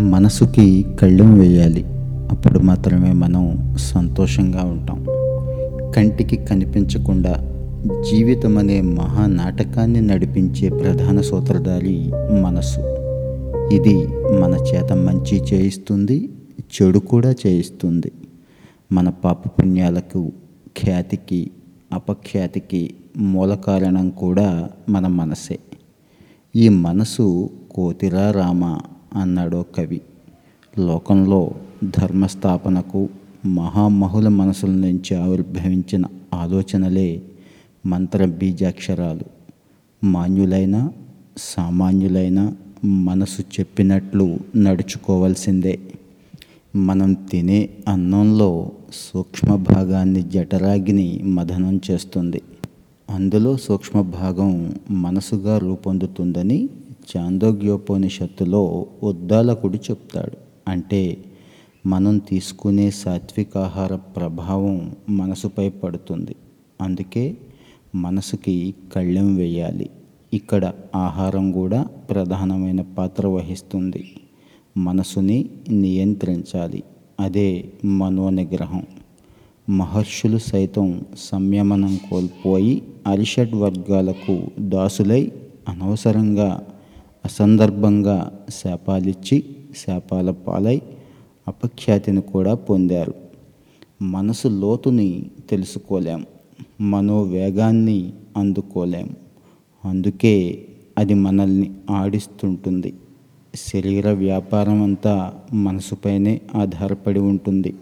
మనసుకి కళ్ళెం వేయాలి. అప్పుడు మాత్రమే మనం సంతోషంగా ఉంటాం. కంటికి కనిపించకుండా జీవితం అనే మహానాటకాన్ని నడిపించే ప్రధాన సూత్రధారి మనసు. ఇది మన చేత మంచి చేయిస్తుంది చెడు కూడా చేయిస్తుంది. మన పాపపుణ్యాలకు ఖ్యాతికి అపఖ్యాతికి మూల కారణం కూడా మన మనసే. ఈ మనసు కోతిరా రామ అన్నాడో కవి. లోకంలో ధర్మస్థాపనకు మహామహుల మనసుల నుంచి ఆవిర్భవించిన ఆలోచనలే మంత్ర బీజాక్షరాలు. మాన్యులైన సామాన్యులైన మనసు చెప్పినట్లు నడుచుకోవాల్సిందే. మనం తినే అన్నంలో సూక్ష్మ భాగాన్ని జఠరాగ్ని మదనం చేస్తుంది. అందులో సూక్ష్మ భాగం మనసుగా రూపొందుతుందని చాందోగ్యోపనిషత్తులో ఉద్దాలకుడు చెప్తాడు. అంటే మనం తీసుకునే సాత్వికాహార ప్రభావం మనసుపై పడుతుంది. అందుకే మనసుకి కళ్ళెం వేయాలి. ఇక్కడ ఆహారం కూడా ప్రధానమైన పాత్ర వహిస్తుంది. మనసుని నియంత్రించాలి. అదే మనోనిగ్రహం. మహర్షులు సైతం సంయమనం కోల్పోయి అరిషడ్ వర్గాలకు దాసులై అనవసరంగా అసందర్భంగా శాపాలిచ్చి శాపాల పాలై అపఖ్యాతిని కూడా పొందారు. మనసు లోతుని తెలుసుకోలేం మనోవేగాన్ని అందుకోలేం. అందుకే అది మనల్ని ఆడిస్తుంటుంది. శరీర వ్యాపారం అంతా మనసుపైనే ఆధారపడి ఉంటుంది.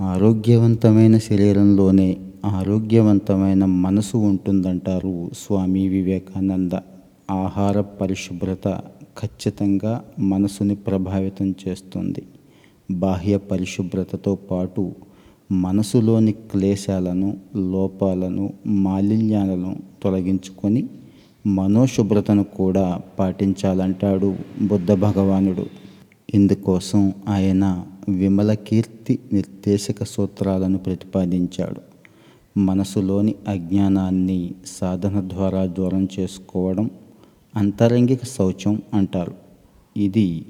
ఆరోగ్యవంతమైన శరీరంలోనే ఆరోగ్యవంతమైన మనసు ఉంటుందంటారు స్వామి వివేకానంద. ఆహార పరిశుభ్రత ఖచ్చితంగా మనసుని ప్రభావితం చేస్తుంది. బాహ్య పరిశుభ్రతతో పాటు మనసులోని క్లేశాలను లోపాలను మాలిన్యాలను తొలగించుకొని మనోశుభ్రతను కూడా పాటించాలంటాడు బుద్ధ భగవానుడు. ఇందుకోసం ఆయన విమల కీర్తి నిర్దేశక సూత్రాలను ప్రతిపాదించాడు. మనసులోని అజ్ఞానాన్ని సాధన ద్వారా దూరం చేసుకోవడం అంతరంగిక శౌచం అంటారు. ఇది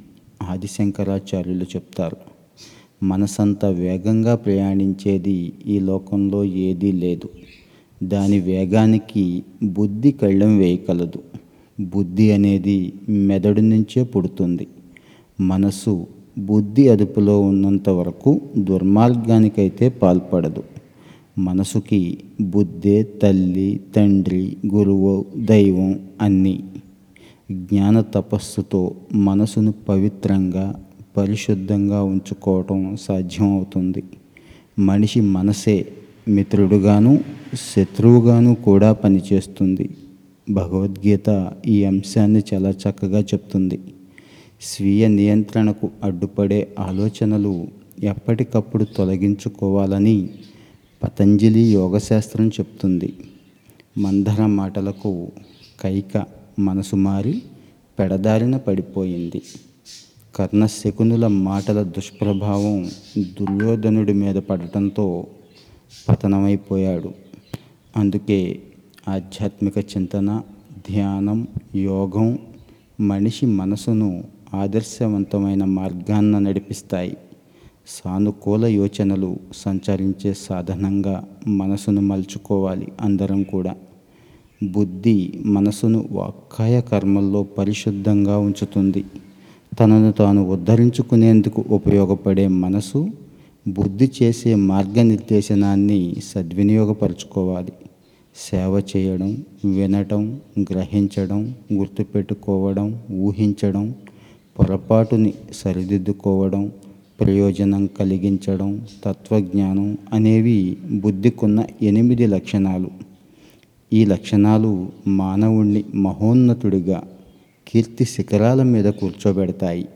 ఆదిశంకరాచార్యులు చెప్తారు. మనసంత వేగంగా ప్రయాణించేది ఈ లోకంలో ఏదీ లేదు. దాని వేగానికి బుద్ధి కళ్ళం వేయగలదు బుద్ధి అనేది మెదడు నుంచే పుడుతుంది. మనసు బుద్ధి అదుపులో ఉన్నంత వరకు దుర్మార్గానికైతే పాల్పడదు. మనసుకి బుద్ధే తల్లి తండ్రి గురువు దైవం అన్నీ. జ్ఞాన తపస్సుతో మనసును పవిత్రంగా పరిశుద్ధంగా ఉంచుకోవటం సాధ్యమవుతుంది. మనిషి మనసే మిత్రుడుగాను శత్రువుగాను కూడా పనిచేస్తుంది. భగవద్గీత ఈ అంశాన్ని చాలా చక్కగా చెప్తుంది. స్వీయ నియంత్రణకు అడ్డుపడే ఆలోచనలు ఎప్పటికప్పుడు తొలగించుకోవాలని పతంజలి యోగశాస్త్రం చెప్తుంది. మందర మాటలకు కైక మనసు మారి పెడదారిన పడిపోయింది. కర్ణశకునుల మాటల దుష్ప్రభావం దుర్యోధనుడి మీద పడటంతో పతనమైపోయాడు. అందుకే ఆధ్యాత్మిక చింతన ధ్యానం యోగం మనిషి మనసును ఆదర్శవంతమైన మార్గాన్న నడిపిస్తాయి. సానుకూల యోచనలు సంచరించే సాధనంగా మనసును మలుచుకోవాలి అందరం కూడా. బుద్ధి మనసును వాక్కాయ కర్మల్లో పరిశుద్ధంగా ఉంచుతుంది. తనను తాను ఉద్ధరించుకునేందుకు ఉపయోగపడే మనసు బుద్ధి చేసే మార్గనిర్దేశనాన్ని సద్వినియోగపరచుకోవాలి. సేవ చేయడం వినటం గ్రహించడం గుర్తుపెట్టుకోవడం ఊహించడం పొరపాటుని సరిదిద్దుకోవడం ప్రయోజనం కలిగించడం తత్వజ్ఞానం అనేవి బుద్ధికున్న ఎనిమిది లక్షణాలు. ఈ లక్షణాలు మానవుణ్ణి మహోన్నతుడిగా కీర్తి శిఖరాల మీద కూర్చోబెడతాయి.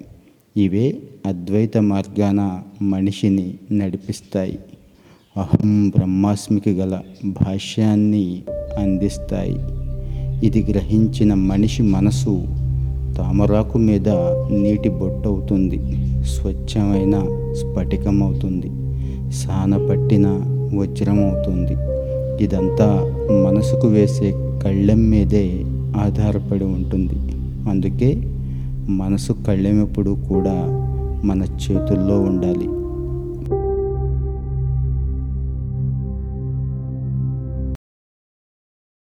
ఇవే అద్వైత మార్గాన మనిషిని నడిపిస్తాయి. అహం బ్రహ్మాస్మికి గల భాష్యాన్ని అందిస్తాయి. ఇది గ్రహించిన మనిషి మనసు తామరాకు మీద నీటి బొట్టవుతుంది. స్వచ్ఛమైన స్ఫటికమవుతుంది. సాన సానపట్టిన వజ్రమవుతుంది. ఇదంతా మనసుకు వేసే కళ్ళెం మీదే ఆధారపడి ఉంటుంది. అందుకే మనసు కళ్ళెమెప్పుడు కూడా మన చేతుల్లో ఉండాలి.